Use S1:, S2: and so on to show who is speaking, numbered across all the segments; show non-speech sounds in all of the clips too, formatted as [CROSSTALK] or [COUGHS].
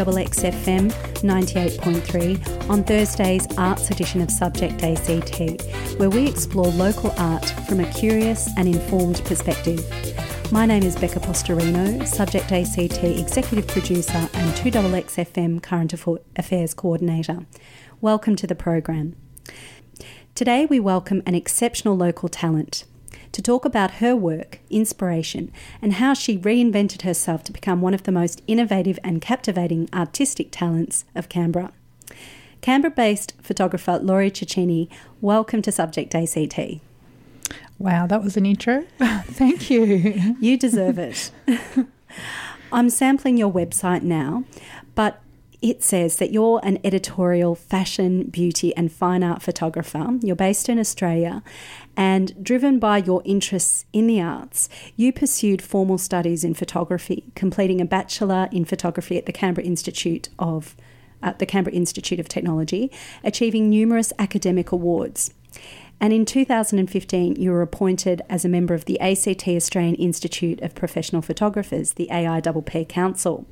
S1: 2XXFM 98.3 on Thursday's Arts edition of Subject ACT, where we explore local art from a curious and informed perspective. My name is Becca Postorino, Subject ACT Executive Producer and 2XXFM Current Affairs Coordinator. Welcome to the program. Today we welcome an exceptional local talent to talk about her work, inspiration, and how she reinvented herself to become one of the most innovative and captivating artistic talents of Canberra. Canberra based photographer Laurie Cecchini, welcome to Subject ACT.
S2: Wow, that was an intro. [LAUGHS] Thank you.
S1: You deserve it. [LAUGHS] I'm sampling your website now, but it says that you're an editorial fashion, beauty, and fine art photographer. You're based in Australia, and driven by your interests in the arts, you pursued formal studies in photography, completing a bachelor in photography at the Canberra Institute of at the Canberra Institute of Technology, achieving numerous academic awards. And in 2015, you were appointed as a member of the ACT Australian Institute of Professional Photographers, the AIPP Council.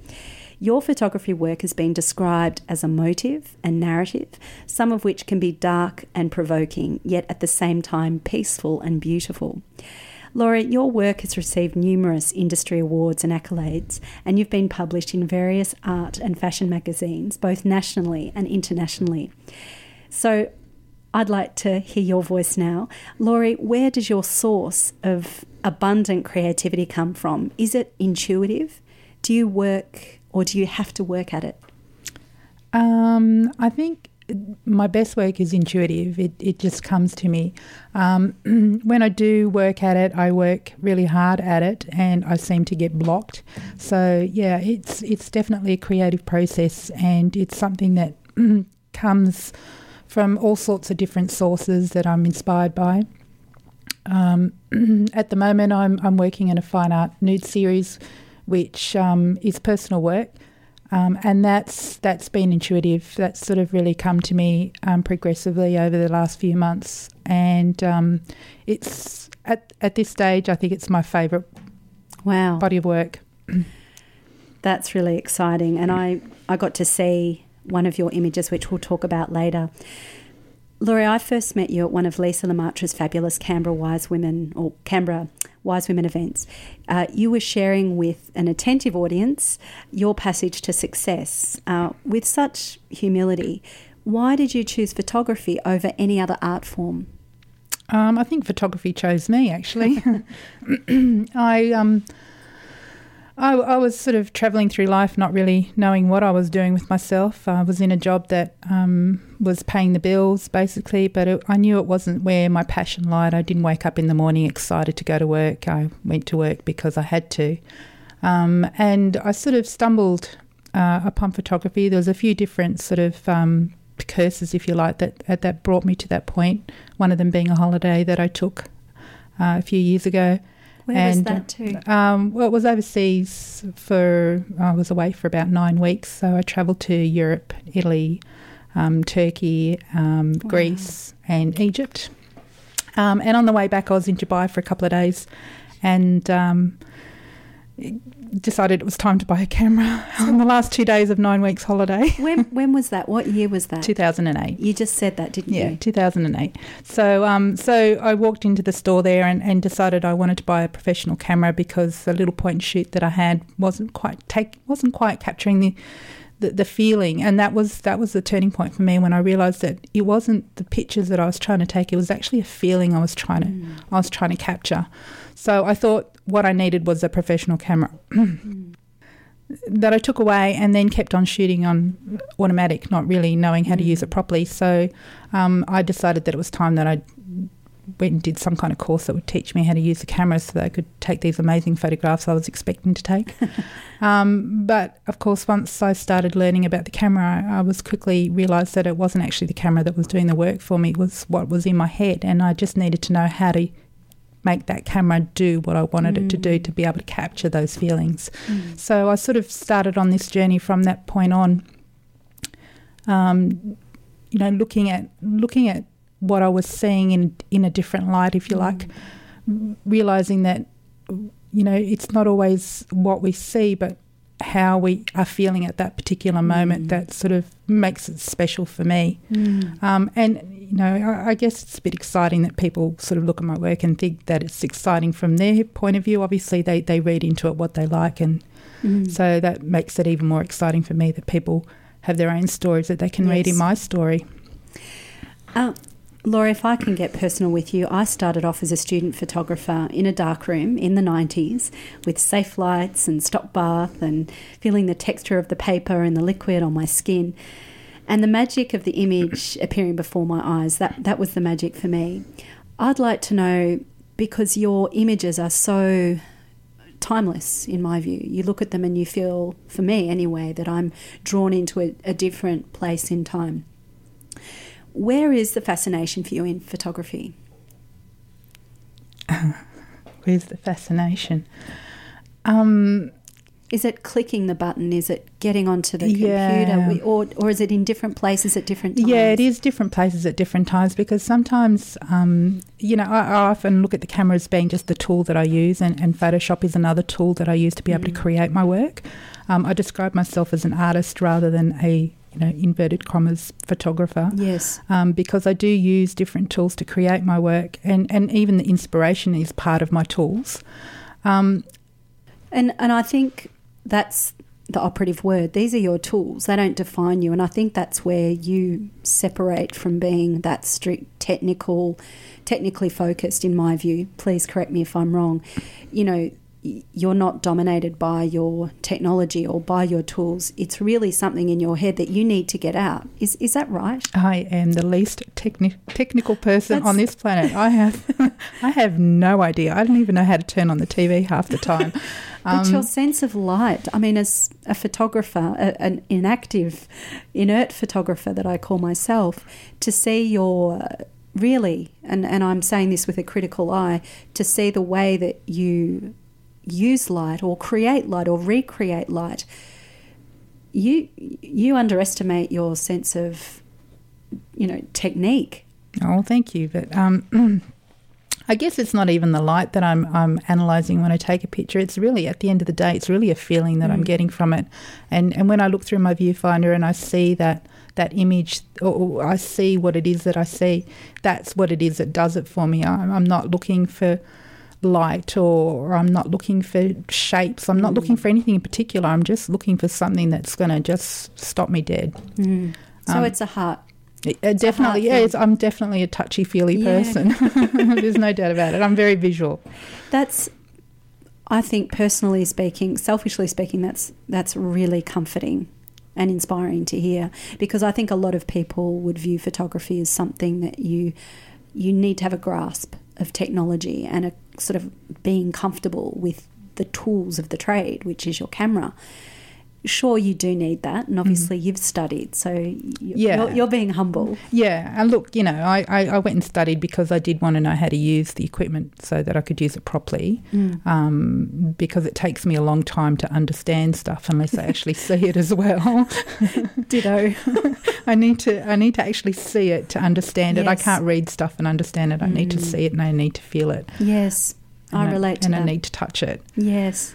S1: Your photography work has been described as emotive and narrative, some of which can be dark and provoking, yet at the same time peaceful and beautiful. Laurie, your work has received numerous industry awards and accolades, and you've been published in various art and fashion magazines, both nationally and internationally. So, I'd like to hear your voice now. Laurie, where does your source of abundant creativity come from? Is it intuitive? Do you work or do you have to work at it?
S2: Um, I think my best work is intuitive. It, it just comes to me. Um, [CLEARS THROAT] when I do work at it, I work really hard at it, and I seem to get blocked. So yeah, it's it's definitely a creative process, and it's something that [CLEARS THROAT] comes from all sorts of different sources that I'm inspired by. Um, [CLEARS THROAT] at the moment, I'm I'm working in a fine art nude series which um, is personal work. Um, and that's that's been intuitive. That's sort of really come to me um, progressively over the last few months, and um, it's at at this stage. I think it's my favourite.
S1: Wow,
S2: body of work. [CLEARS THROAT]
S1: That's really exciting, and I I got to see one of your images, which we'll talk about later. Laurie, I first met you at one of Lisa Lemartre's fabulous Canberra Wise Women or Canberra Wise Women events. Uh, you were sharing with an attentive audience your passage to success uh, with such humility. Why did you choose photography over any other art form?
S2: Um, I think photography chose me, actually. [LAUGHS] I um, I, I, was sort of travelling through life, not really knowing what I was doing with myself. I was in a job that um, was paying the bills, basically, but it, I knew it wasn't where my passion lied. I didn't wake up in the morning excited to go to work. I went to work because I had to. Um, and I sort of stumbled uh, upon photography. There was a few different sort of um, curses, if you like, that that brought me to that point. One of them being a holiday that I took uh, a few years ago
S1: where and, was that too? Um,
S2: well, it was overseas for, I was away for about nine weeks. So I travelled to Europe, Italy, um, Turkey, um, wow. Greece, and Egypt. Um, and on the way back, I was in Dubai for a couple of days and um, decided it was time to buy a camera [LAUGHS] on the last two days of nine weeks holiday. [LAUGHS]
S1: when when was that? What year was that?
S2: Two thousand and eight.
S1: You just said that, didn't
S2: yeah,
S1: you?
S2: Yeah, two thousand and eight. So um, so I walked into the store there and, and decided I wanted to buy a professional camera because the little point and shoot that I had wasn't quite take wasn't quite capturing the the, the feeling and that was that was the turning point for me when I realized that it wasn't the pictures that I was trying to take it was actually a feeling I was trying to mm. I was trying to capture so I thought what I needed was a professional camera [CLEARS THROAT] that I took away and then kept on shooting on automatic, not really knowing how to use it properly. So um, I decided that it was time that I went and did some kind of course that would teach me how to use the camera so that I could take these amazing photographs I was expecting to take. [LAUGHS] um, but of course, once I started learning about the camera, I was quickly realised that it wasn't actually the camera that was doing the work for me, it was what was in my head. And I just needed to know how to make that camera do what I wanted mm. it to do mm. to be able to capture those feelings. Mm. So I sort of started on this journey from that point on. Um, you know, looking at looking at what I was seeing in in a different light, if you mm. like, realizing that you know it's not always what we see, but how we are feeling at that particular moment
S1: Mm.
S2: that sort of makes it special for me. Um, and, you know, I, I guess it's a bit exciting that people sort of look at my work and think that it's exciting from their point of view. Obviously, they, they read into it what they like. And
S1: Mm.
S2: so that makes it even more exciting for me that people have their own stories that they can read in my story.
S1: Uh, Laura, if I can get personal with you, I started off as a student photographer in a darkroom in the 90s with safe lights and stop bath and feeling the texture of the paper and the liquid on my skin. And the magic of the image [COUGHS] appearing before my eyes, that, that was the magic for me. I'd like to know because your images are so timeless in my view. You look at them and you feel, for me anyway, that I'm drawn into a, a different place in time. Where is the fascination for you in photography? [LAUGHS]
S2: Where's the fascination? Um,
S1: Is it clicking the button? Is it getting onto the
S2: Yeah.
S1: computer? Or, or is it in different places at different times?
S2: Yeah, it is different places at different times because sometimes, um, you know, I, I often look at the camera as being just the tool that I use, and, and Photoshop is another tool that I use to be able to
S1: Mm.
S2: create my work. Um, I describe myself as an artist rather than a, you know, inverted commas photographer.
S1: Yes.
S2: Um, because I do use different tools to create my work, and, and even the inspiration is part of my tools. Um,
S1: And, and I think that's the operative word. These are your tools. They don't define you. And I think that's where you separate from being that strict technical, technically focused, in my view. Please correct me if I'm wrong. You know, you're not dominated by your technology or by your tools. It's really something in your head that you need to get out. Is, is that right?
S2: I am the least techni- technical person on this planet. I have, [LAUGHS] I have no idea. I don't even know how to turn on the TV half the time. [LAUGHS]
S1: But
S2: Um,
S1: your sense of light, I mean, as a photographer, a, an inactive, inert photographer that I call myself, to see your really, and, and I'm saying this with a critical eye, to see the way that you use light or create light or recreate light, you you underestimate your sense of, you know, technique.
S2: Oh, thank you. But um, [CLEARS THROAT] I guess it's not even the light that I'm I'm analysing when I take a picture. It's really at the end of the day, it's really a feeling that I'm
S1: Mm.
S2: getting from it. And and when I look through my viewfinder and I see that that image, or, or I see what it is that I see, that's what it is that does it for me. I'm, I'm not looking for light or, or I'm not looking for shapes. I'm not
S1: Mm.
S2: looking for anything in particular. I'm just looking for something that's going to just stop me dead.
S1: So
S2: Um,
S1: it's a heart.
S2: Uh, definitely, yeah. It's, I'm definitely a touchy feely
S1: Yeah.
S2: person. [LAUGHS] There's no doubt about it. I'm very visual.
S1: That's, I think, personally speaking, selfishly speaking, that's that's really comforting and inspiring to hear because I think a lot of people would view photography as something that you you need to have a grasp of technology and a sort of being comfortable with the tools of the trade, which is your camera. Sure, you do need that, and obviously you've studied, so you,
S2: Yeah.
S1: you're, you're being humble.
S2: Yeah, and look, you know, I, I, I went and studied because I did want to know how to use the equipment so that I could use it properly. Um, because it takes me a long time to understand stuff unless I actually [LAUGHS] see it as well. [LAUGHS]
S1: Ditto.
S2: I need to I need to actually see it to understand it. I can't read stuff and understand it. I need to
S1: Mm.
S2: see it and I need to feel it.
S1: yes,
S2: And
S1: I relate to
S2: and
S1: that.
S2: I need to touch it.
S1: Yes.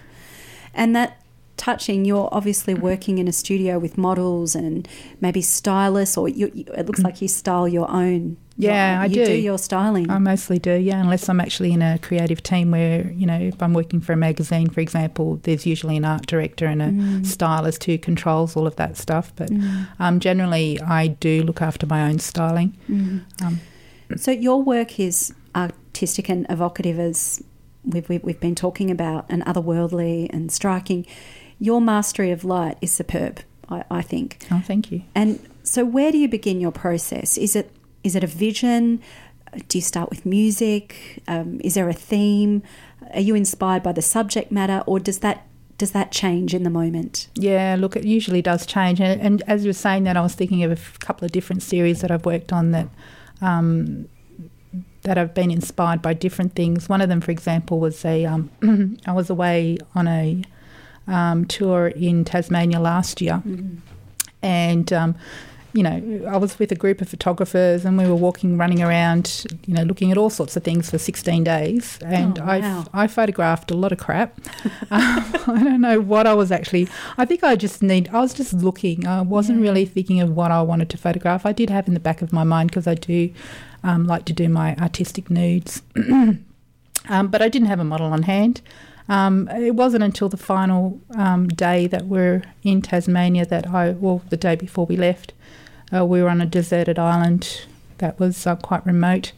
S1: And that touching, you're obviously working in a studio with models and maybe stylists, or you, it looks like you style your own.
S2: Yeah, I
S1: you
S2: do.
S1: do your styling.
S2: I mostly do, yeah, unless I'm actually in a creative team where, you know, if I'm working for a magazine, for example, there's usually an art director and a
S1: Mm.
S2: stylist who controls all of that stuff. But
S1: Mm.
S2: um, generally, I do look after my own styling.
S1: Mm.
S2: Um,
S1: So your work is artistic and evocative, as we've, we've been talking about, and otherworldly and striking. Your mastery of light is superb, I, I think.
S2: oh, thank you.
S1: And so, where do you begin your process? Is it is it a vision? Do you start with music? Um, is there a theme? Are you inspired by the subject matter, or does that does that change in the moment?
S2: Yeah, look, it usually does change. And, and as you were saying that, I was thinking of a couple of different series that I've worked on that um, that have been inspired by different things. One of them, for example, was a um, [CLEARS THROAT] I was away on a um, tour in Tasmania last year, and um, you know, I was with a group of photographers and we were walking, running around, you know, looking at all sorts of things for 16 days. And
S1: Oh, wow.
S2: I, I photographed a lot of crap. [LAUGHS] um, I don't know what I was actually, I think I just need, I was just looking. I wasn't
S1: Yeah.
S2: really thinking of what I wanted to photograph. I did have in the back of my mind because I do um, like to do my artistic nudes. [CLEARS THROAT] um, but I didn't have a model on hand. Um, it wasn't until the final um, day that we're in Tasmania that I, well, the day before we left, uh, we were on a deserted island that was uh, quite remote,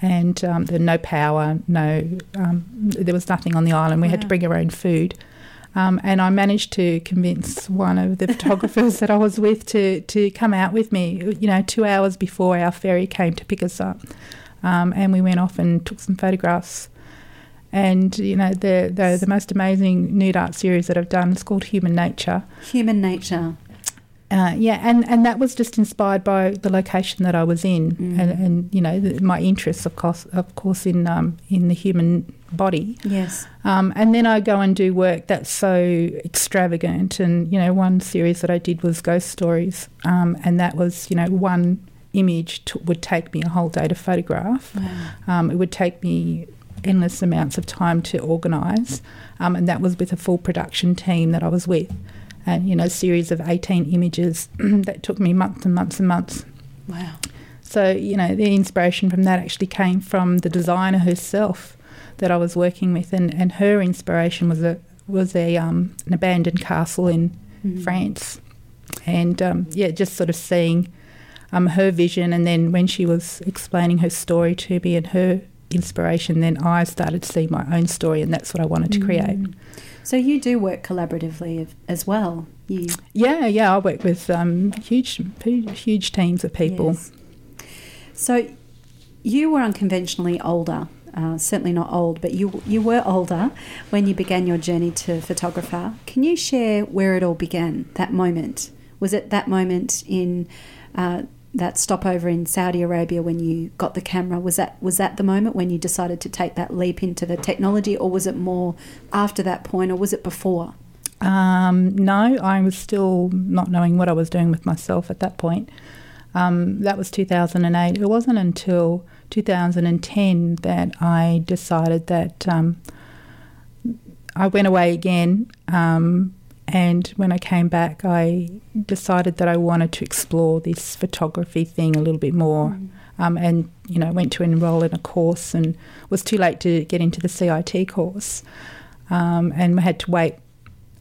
S2: and um, there no power, no, um, there was nothing on the island. We had to bring our own food. Um, and I managed to convince one of the [LAUGHS] photographers that I was with to, to come out with me, you know, two hours before our ferry came to pick us up. Um, and we went off and took some photographs. And, you know, the, the, the most amazing nude art series that I've done is called Human Nature.
S1: Human nature.
S2: Uh, yeah, and, and that was just inspired by the location that I was in,
S1: Mm.
S2: and, and you know the, my interests, of course, of course, in um, in the human body.
S1: Yes.
S2: Um, and then I go and do work that's so extravagant. And you know, one series that I did was ghost stories, um, and that was you know one image t- would take me a whole day to photograph.
S1: Wow.
S2: Um, it would take me endless amounts of time to organise, um, and that was with a full production team that I was with, and you know, a series of eighteen images [CLEARS THROAT] that took me months and months and months.
S1: Wow.
S2: So you know, the inspiration from that actually came from the designer herself that I was working with, and, and her inspiration was a was a um, an abandoned castle in
S1: Mm.
S2: France, and um, yeah, just sort of seeing um, her vision, and then when she was explaining her story to me and her inspiration, then I started to see my own story, and that's what I wanted to create.
S1: Mm. So you do work collaboratively as well. You
S2: Yeah, yeah, I work with um, huge, huge teams of people.
S1: Yes. So you were unconventionally older. Uh, certainly not old, but you you were older when you began your journey to photographer. Can you share where it all began? That moment was it that moment in uh, that stopover in Saudi Arabia when you got the camera? Was that was that the moment when you decided to take that leap into the technology, or was it more after that point, or was it before?
S2: Um, no, I was still not knowing what I was doing with myself at that point. Um, that was 2008. It wasn't until 2010 that I decided that um, I went away again. Um, and when I came back, I decided that I wanted to explore this photography thing a little bit more. Um, and, you know, went to enroll in a course and was too late to get into the CIT course. Um, and had to wait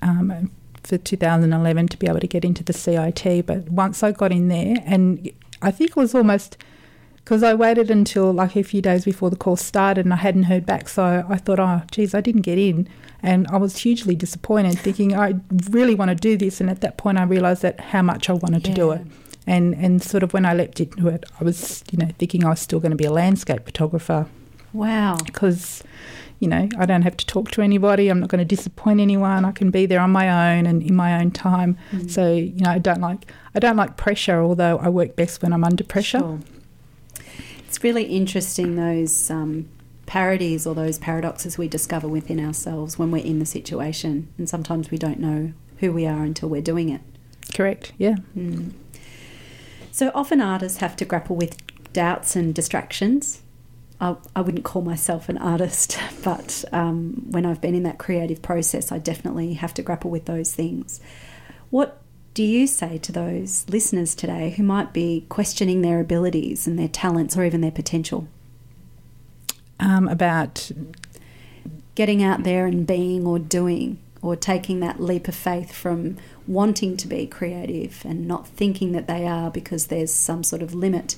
S2: um, for 2011 to be able to get into the CIT. But once I got in there, and I think it was almost because I waited until like a few days before the course started and I hadn't heard back. So I thought, oh, geez, I didn't get in. And I was hugely disappointed, thinking I really want to do this. And at that point, I realised that how much I wanted to do it. And and sort of when I leapt into it, I was you know thinking I was still going to be a landscape photographer
S1: Wow.
S2: because you know I don't have to talk to anybody. I'm not going to disappoint anyone. I can be there on my own and in my own time.
S1: Mm.
S2: So you know I don't like I don't like pressure. Although I work best when I'm under pressure.
S1: Sure. It's really interesting those um, parodies or those paradoxes we discover within ourselves when we're in the situation, and sometimes we don't know who we are until we're doing it.
S2: Correct. Yeah.
S1: Mm. So often artists have to grapple with doubts and distractions. I, I wouldn't call myself an artist, [LAUGHS] but um, when I've been in that creative process, I definitely have to grapple with those things. What do you say to those listeners today who might be questioning their abilities and their talents or even their potential?
S2: Um, about
S1: Getting out there and being or doing or taking that leap of faith from wanting to be creative and not thinking that they are because there's some sort of limit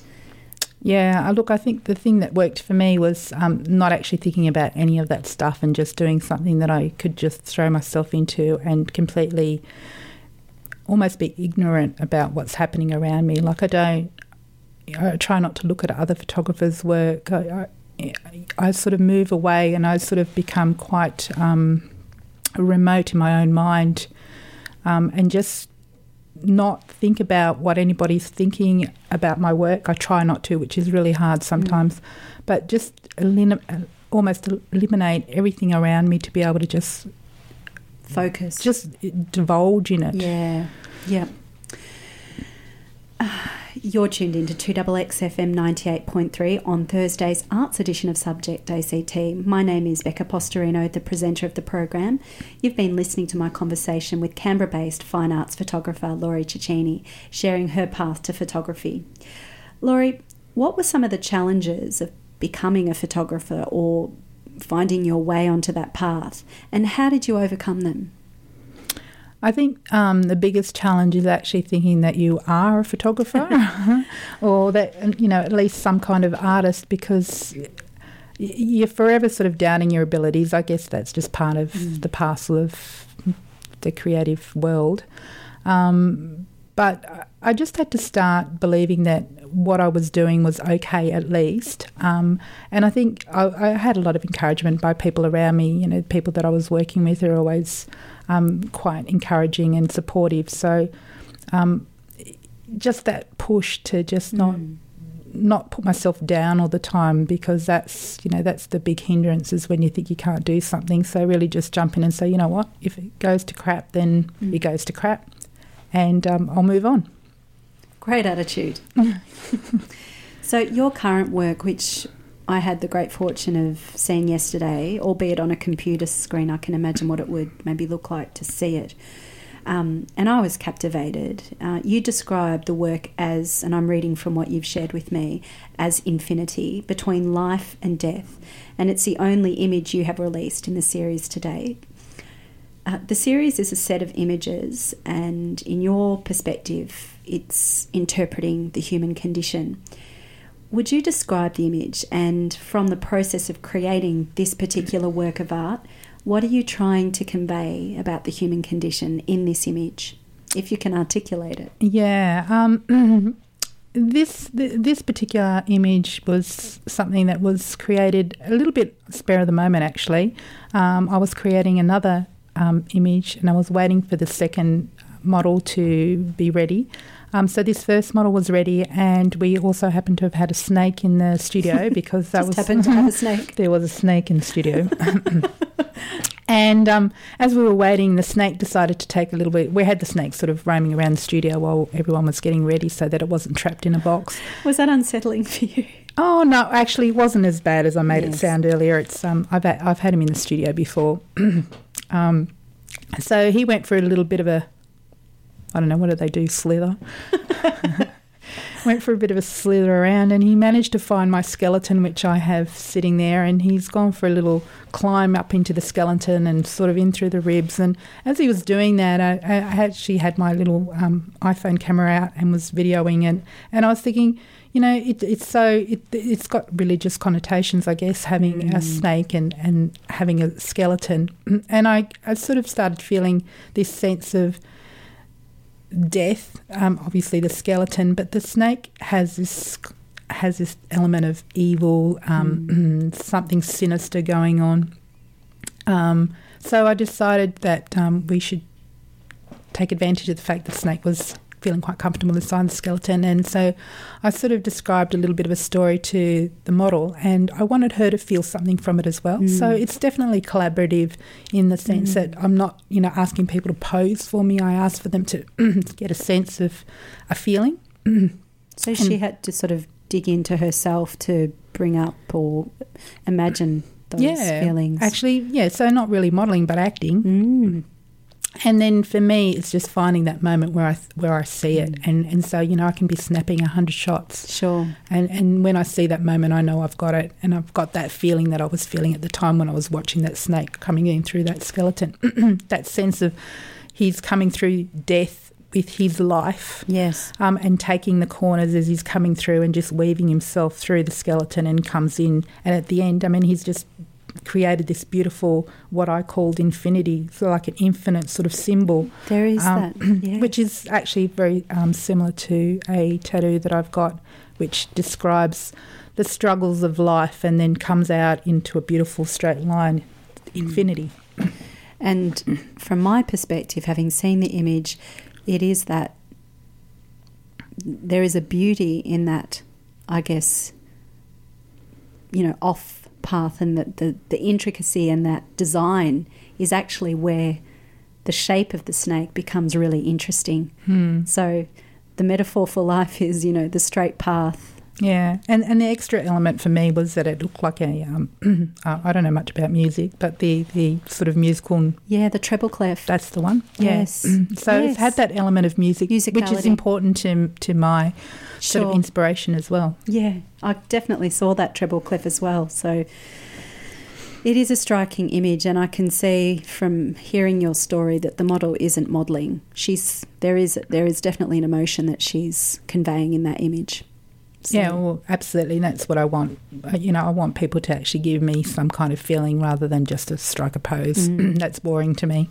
S2: yeah. I Look, I think the thing that worked for me was um, not actually thinking about any of that stuff and just doing something that I could just throw myself into and completely almost be ignorant about what's happening around me. Like I don't, I try not to look at other photographers' work. I, I, I sort of move away and I sort of become quite um, remote in my own mind um, and just not think about what anybody's thinking about my work. I try not to, which is really hard sometimes, but just elim- almost eliminate everything around me to be able to just
S1: focus.
S2: just divulge in it.
S1: Yeah, yeah. Ah, [SIGHS] You're tuned into 2XXFM 98.3 on Thursday's Arts edition of Subject ACT. My name is Becca Postorino, the presenter of the program. You've been listening to my conversation with Canberra based fine arts photographer Laurie Cecchini, sharing her path to photography. Laurie, what were some of the challenges of becoming a photographer or finding your way onto that path, and how did you overcome them?
S2: I think um, the biggest challenge is actually thinking that you are a photographer [LAUGHS] or that, you know, at least some kind of artist because you're forever sort of doubting your abilities. I guess that's just part of mm. the parcel of the creative world. Um, but I just had to start believing that what I was doing was okay at least. Um, and I think I, I, had a lot of encouragement by people around me. You know, people that I was working with are always um, quite encouraging and supportive. So um, just that push to just not mm. not put myself down all the time because that's you know that's the big hindrance is when you think you can't do something. So really just jump in and say, you know what, if it goes to crap, then mm. it goes to crap, and um, I'll move on.
S1: Great attitude. [LAUGHS] so your current work, which I had the great fortune of seeing yesterday, albeit on a computer screen. I can imagine what it would maybe look like to see it. Um, and I was captivated. Uh, you describe the work as, and I'm reading from what you've shared with me, as infinity between life and death. And it's the only image you have released in the series today. Uh, the series is a set of images, and in your perspective, it's interpreting the human condition. Would you describe the image and from the process of creating this particular work of art, what are you trying to convey about the human condition in this image, if you can articulate it?
S2: Yeah. Um, [CLEARS THROAT] this this particular image was something that was created a little bit spare of the moment. Actually, um, I was creating another um, image, and I was waiting for the second model to be ready. Um, so this first model was ready, and we also happened to have had a snake in the studio [LAUGHS] because that
S1: was happened to have a snake. [LAUGHS]
S2: there was a snake in the studio. [LAUGHS] and um, as we were waiting, the snake decided to take a little bit. We had the snake sort of roaming around the studio while everyone was getting ready, so that it wasn't trapped in a box.
S1: Was that unsettling for you?
S2: Oh no, actually, it wasn't as bad as I made yes. it sound earlier. It's um, I've I've had him in the studio before. [CLEARS THROAT] um, so he went for a little bit of a I don't know, what do they do? Slither. [LAUGHS] Went for a bit of a slither around and he managed to find my skeleton, which I have sitting there. And he's gone for a little climb up into the skeleton and sort of in through the ribs. And as he was doing that, I, I actually had my little um, iPhone camera out and was videoing it. And I was thinking, you know, it, it's so it, it's got religious connotations, I guess, having mm. a snake and, and having a skeleton. [CLEARS THROAT] And I, I sort of started feeling this sense of death, um, obviously the skeleton, but the snake has this has this element of evil, um, mm. [CLEARS THROAT] something sinister going on. Um, so I decided that um, we should take advantage of the fact that the snake was feeling quite comfortable inside the skeleton. And so I sort of described a little bit of a story to the model, and I wanted her to feel something from it as well. Mm. So it's definitely collaborative in the sense mm. that I'm not, you know, asking people to pose for me. I ask for them to [CLEARS THROAT] get a sense of a feeling.
S1: so she had to sort of dig into herself to bring up or imagine those
S2: yeah,
S1: feelings.
S2: Actually, yeah. So not really modelling, but acting.
S1: Mm
S2: and then for me, it's just finding that moment where I where I see it, mm. and, and so you know I can be snapping a hundred shots.
S1: Sure.
S2: And and when I see that moment, I know I've got it, and I've got that feeling that I was feeling at the time when I was watching that snake coming in through that skeleton. [CLEARS THROAT] that sense of he's coming through death with his life.
S1: Yes.
S2: Um, and taking the corners as he's coming through and just weaving himself through the skeleton and comes in. And at the end, I mean, he's just created this beautiful, what I called infinity, so like an infinite sort of symbol.
S1: There is um, that, [CLEARS THROAT]
S2: yes. which is actually very um, similar to a tattoo that I've got, which describes the struggles of life and then comes out into a beautiful straight line, infinity. [CLEARS THROAT]
S1: And from my perspective, having seen the image, it is that there is a beauty in that, I guess, you know, off path and the, the, the intricacy and that design is actually where the shape of the snake becomes really interesting.
S2: Hmm.
S1: So the metaphor for life is, you know, the straight path.
S2: Yeah, and and the extra element for me was that it looked like a um, [CLEARS THROAT] I don't know much about music, but the the sort of musical.
S1: Yeah, the treble clef.
S2: That's the one.
S1: Yes.
S2: Yeah. [CLEARS THROAT] So
S1: yes.
S2: it's had that element of music, which is important to to my sure. sort of inspiration as well.
S1: Yeah, I definitely saw that treble clef as well. So it is a striking image, and I can see from hearing your story that the model isn't modelling. She's there is there is definitely an emotion that she's conveying in that image.
S2: So. Yeah, well, absolutely. That's what I want. Uh, you know, I want people to actually give me some kind of feeling rather than just a strike a pose. Mm. [CLEARS THROAT] That's boring to me.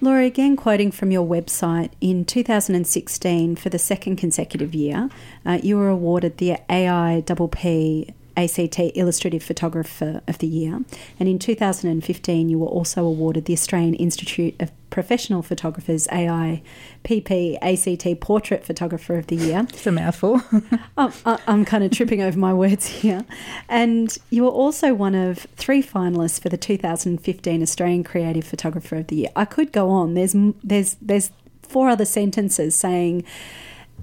S1: Laura, again quoting from your website, in 2016, for the second consecutive year, uh, you were awarded the AI Double P ACT Illustrative Photographer of the Year. And in 2015, you were also awarded the Australian Institute of Professional Photographers AI PP ACT Portrait Photographer of the Year.
S2: It's a mouthful. [LAUGHS]
S1: I'm, I'm kind of tripping over my words here. And you were also one of three finalists for the 2015 Australian Creative Photographer of the Year. I could go on. There's there's there's four other sentences saying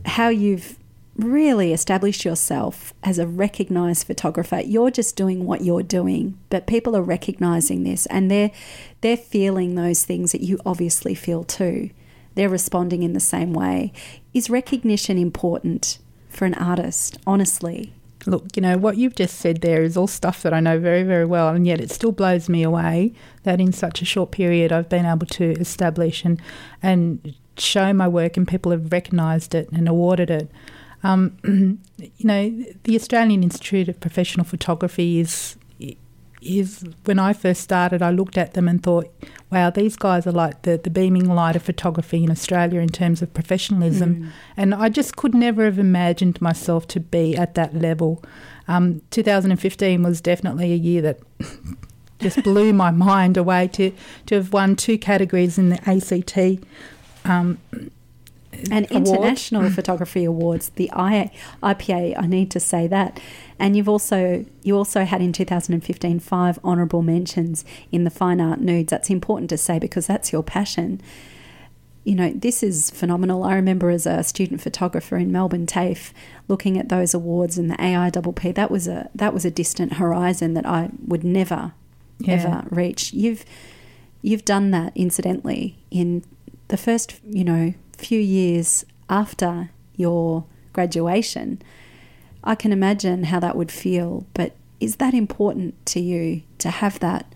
S1: how you've really established yourself as a recognized photographer. You're just doing what you're doing, but people are recognizing this and they're they're feeling those things that you obviously feel too. They're responding in the same way. Is recognition important for an artist, honestly?
S2: Look, you know, what you've just said there is all stuff that I know very, very well, and yet it still blows me away that in such a short period I've been able to establish and, and show my work and people have recognised it and awarded it. Um, [CLEARS THROAT] you know, the Australian Institute of Professional Photography is is when I first started, I looked at them and thought, wow, these guys are like the, the beaming light of photography in Australia in terms of professionalism. Mm. And I just could never have imagined myself to be at that level. Um, 2015 was definitely a year that [LAUGHS] just blew my mind away to, to have won two categories in the ACT. Um,
S1: and award. international [LAUGHS] photography awards, the I, IPA. I need to say that. And you've also you also had in 2015 five honourable mentions in the fine art nudes. That's important to say because that's your passion. You know, this is phenomenal. I remember as a student photographer in Melbourne TAFE looking at those awards and the AIPP. That was a that was a distant horizon that I would never yeah. ever reach. You've you've done that incidentally in the first, you know, few years after your graduation, I can imagine how that would feel. But is that important to you to have that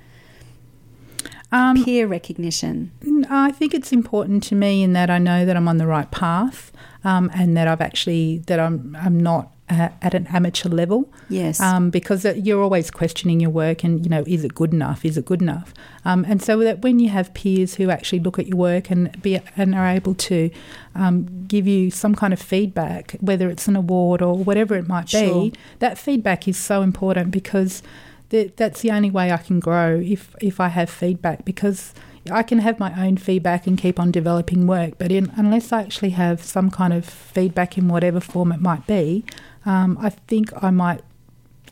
S1: um, peer recognition?
S2: I think it's important to me in that I know that I'm on the right path um, and that I've actually that I'm I'm not at an amateur level.
S1: Yes.
S2: Um, because you're always questioning your work and, you know, is it good enough? Is it good enough? Um, and so that when you have peers who actually look at your work and be and are able to um, give you some kind of feedback, whether it's an award or whatever it might sure. be, that feedback is so important because that's the only way I can grow if if I have feedback because I can have my own feedback and keep on developing work, but in, unless I actually have some kind of feedback in whatever form it might be, um, I think I might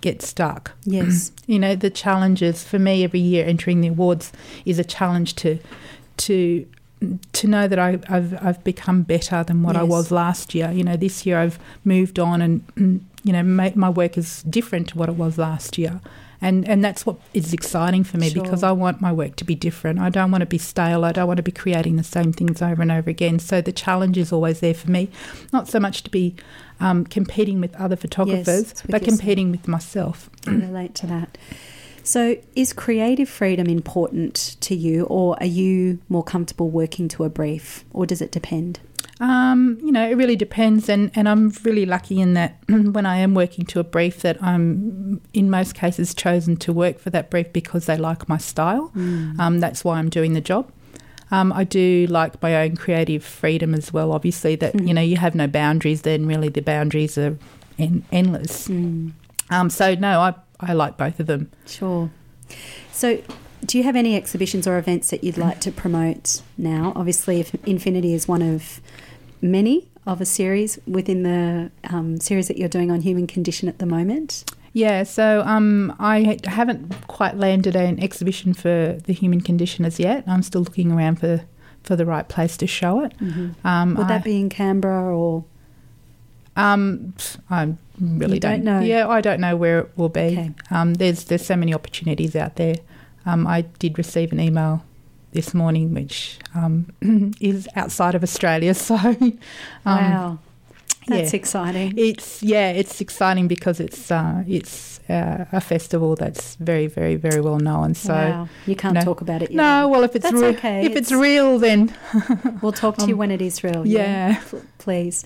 S2: get stuck.
S1: Yes. [CLEARS THROAT]
S2: you know, the challenges for me every year entering the awards is a challenge to to to know that I, have I've become better than what yes. I was last year. You know, this year I've moved on and [CLEARS THROAT] you know made my work is different to what it was last year and and that's what is exciting for me sure. because I want my work to be different. I don't want to be stale. I don't want to be creating the same things over and over again. So the challenge is always there for me, not so much to be um, competing with other photographers, yes, but competing with myself.
S1: I relate to that. So, is creative freedom important to you, or are you more comfortable working to a brief, or does it depend?
S2: Um, you know, it really depends, and, and I'm really lucky in that [CLEARS THROAT] when I am working to a brief, that I'm in most cases chosen to work for that brief because they like my style. Mm. Um, that's why I'm doing the job. Um, I do like my own creative freedom as well. Obviously, that mm. you know you have no boundaries. Then really the boundaries are en- endless. Mm. Um, so no, I I like both of them.
S1: Sure. So do you have any exhibitions or events that you'd like to promote now? Obviously, if Infinity is one of many of a series within the um, series that you're doing on human condition at the moment.
S2: Yeah, so um, I haven't quite landed an exhibition for the human condition as yet. I'm still looking around for for the right place to show it.
S1: Mm-hmm.
S2: Um,
S1: Would
S2: I-
S1: that be in Canberra or?
S2: Um, I really
S1: You don't know?
S2: Yeah, I don't know where it will be.
S1: Okay.
S2: Um, there's there's so many opportunities out there. Um, I did receive an email this morning, which um, [CLEARS THROAT] is outside of Australia. [LAUGHS] So, um,
S1: wow, that's
S2: yeah.
S1: exciting.
S2: It's yeah, it's exciting because it's uh, it's uh, a festival that's very very very well known. So.
S1: wow, you can't talk about it yet.
S2: No, well, if it's real,
S1: okay.
S2: if it's,
S1: It's-
S2: real, then [LAUGHS]
S1: We'll talk to you
S2: Um,
S1: when it is real.
S2: yeah.
S1: P- please.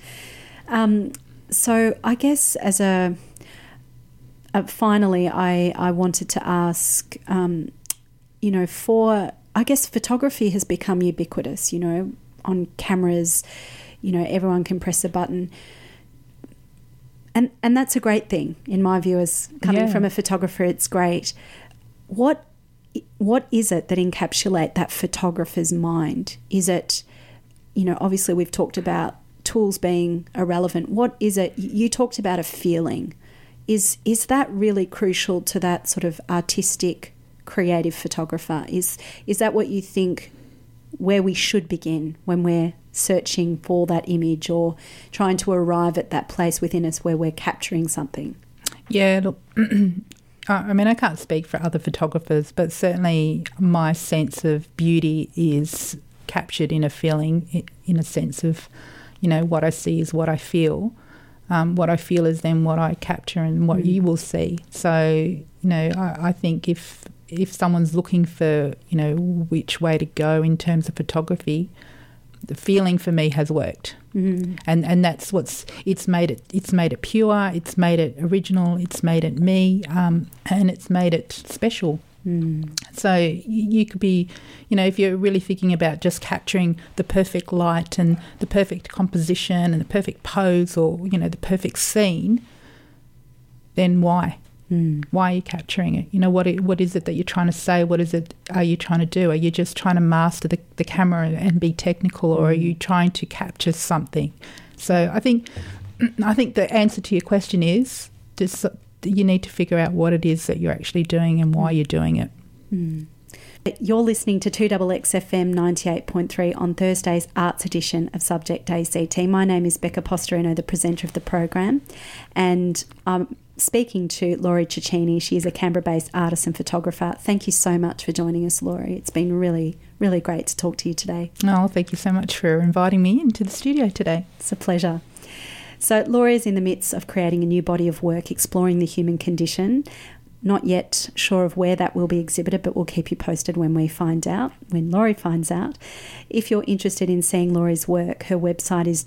S1: Um, so I guess as a uh, finally, I I wanted to ask, um, you know, for I guess photography has become ubiquitous. You know, on cameras, you know, everyone can press a button. And, and that's a great thing in my view as coming
S2: Yeah.
S1: from a photographer it's great what what is it that encapsulate that photographer's mind is it you know obviously we've talked about tools being irrelevant what is it you talked about a feeling is is that really crucial to that sort of artistic creative photographer is is that what you think where we should begin when we're searching for that image or trying to arrive at that place within us where we're capturing something
S2: Yeah, look, [CLEARS THROAT] I mean, I can't speak for other photographers, but certainly my sense of beauty is captured in a feeling, in a sense of, you know, what I see is what I feel. Um, what I feel is then what I capture and what
S1: Mm.
S2: you will see. So, you know, I, I think if if someone's looking for, you know, which way to go in terms of photography, the feeling for me has worked
S1: mm.
S2: and and that's what's it's made it it's made it pure it's made it original it's made it me um, and it's made it special
S1: Mm.
S2: so you, you could be you know if you're really thinking about just capturing the perfect light and the perfect composition and the perfect pose or you know the perfect scene then why
S1: Mm.
S2: why are you capturing it? You know, what it, what is it that you're trying to say? What is it are you trying to do? Are you just trying to master the, the camera and, be technical or are you trying to capture something? So I think [CLEARS THROAT] I think the answer to your question is just you need to figure out what it is that you're actually doing and why you're doing it.
S1: Mm. You're listening to 2XXFM 98.3 on Thursday's Arts edition of Subject ACT. My name is Becca Posterino, the presenter of the program, and I'm speaking to Laurie Cicchini. She is a Canberra based artist and photographer. Thank you so much for joining us, Laurie. It's been really, really great to talk to you today.
S2: Oh, thank you so much for inviting me into the studio today.
S1: It's a pleasure. So, Laurie is in the midst of creating a new body of work exploring the human condition. Not yet sure of where that will be exhibited, but we'll keep you posted when we find out, when Laurie finds out. If you're interested in seeing Laurie's work, her website is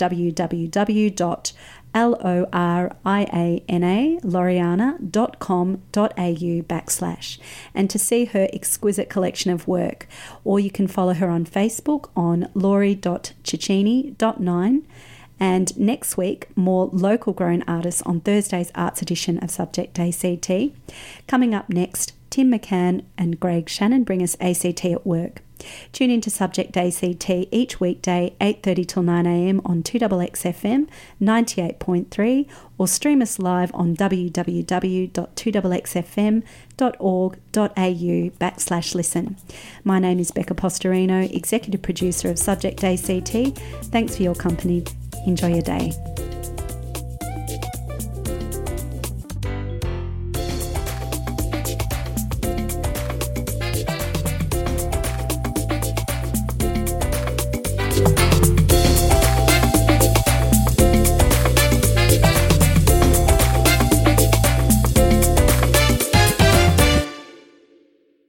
S1: www.loriana, loriana.com.au backslash, and to see her exquisite collection of work, or you can follow her on Facebook on laurie.cicchini.9 and next week, more local grown artists on Thursday's Arts edition of Subject ACT. Coming up next, Tim McCann and Greg Shannon bring us ACT at work. Tune into Subject ACT each weekday, 8.30 till 9am on 2XXFM 98.3 or stream us live on www.2xxfm.org.au backslash listen. My name is Becca Posterino, Executive Producer of Subject ACT. Thanks for your company. Enjoy your day.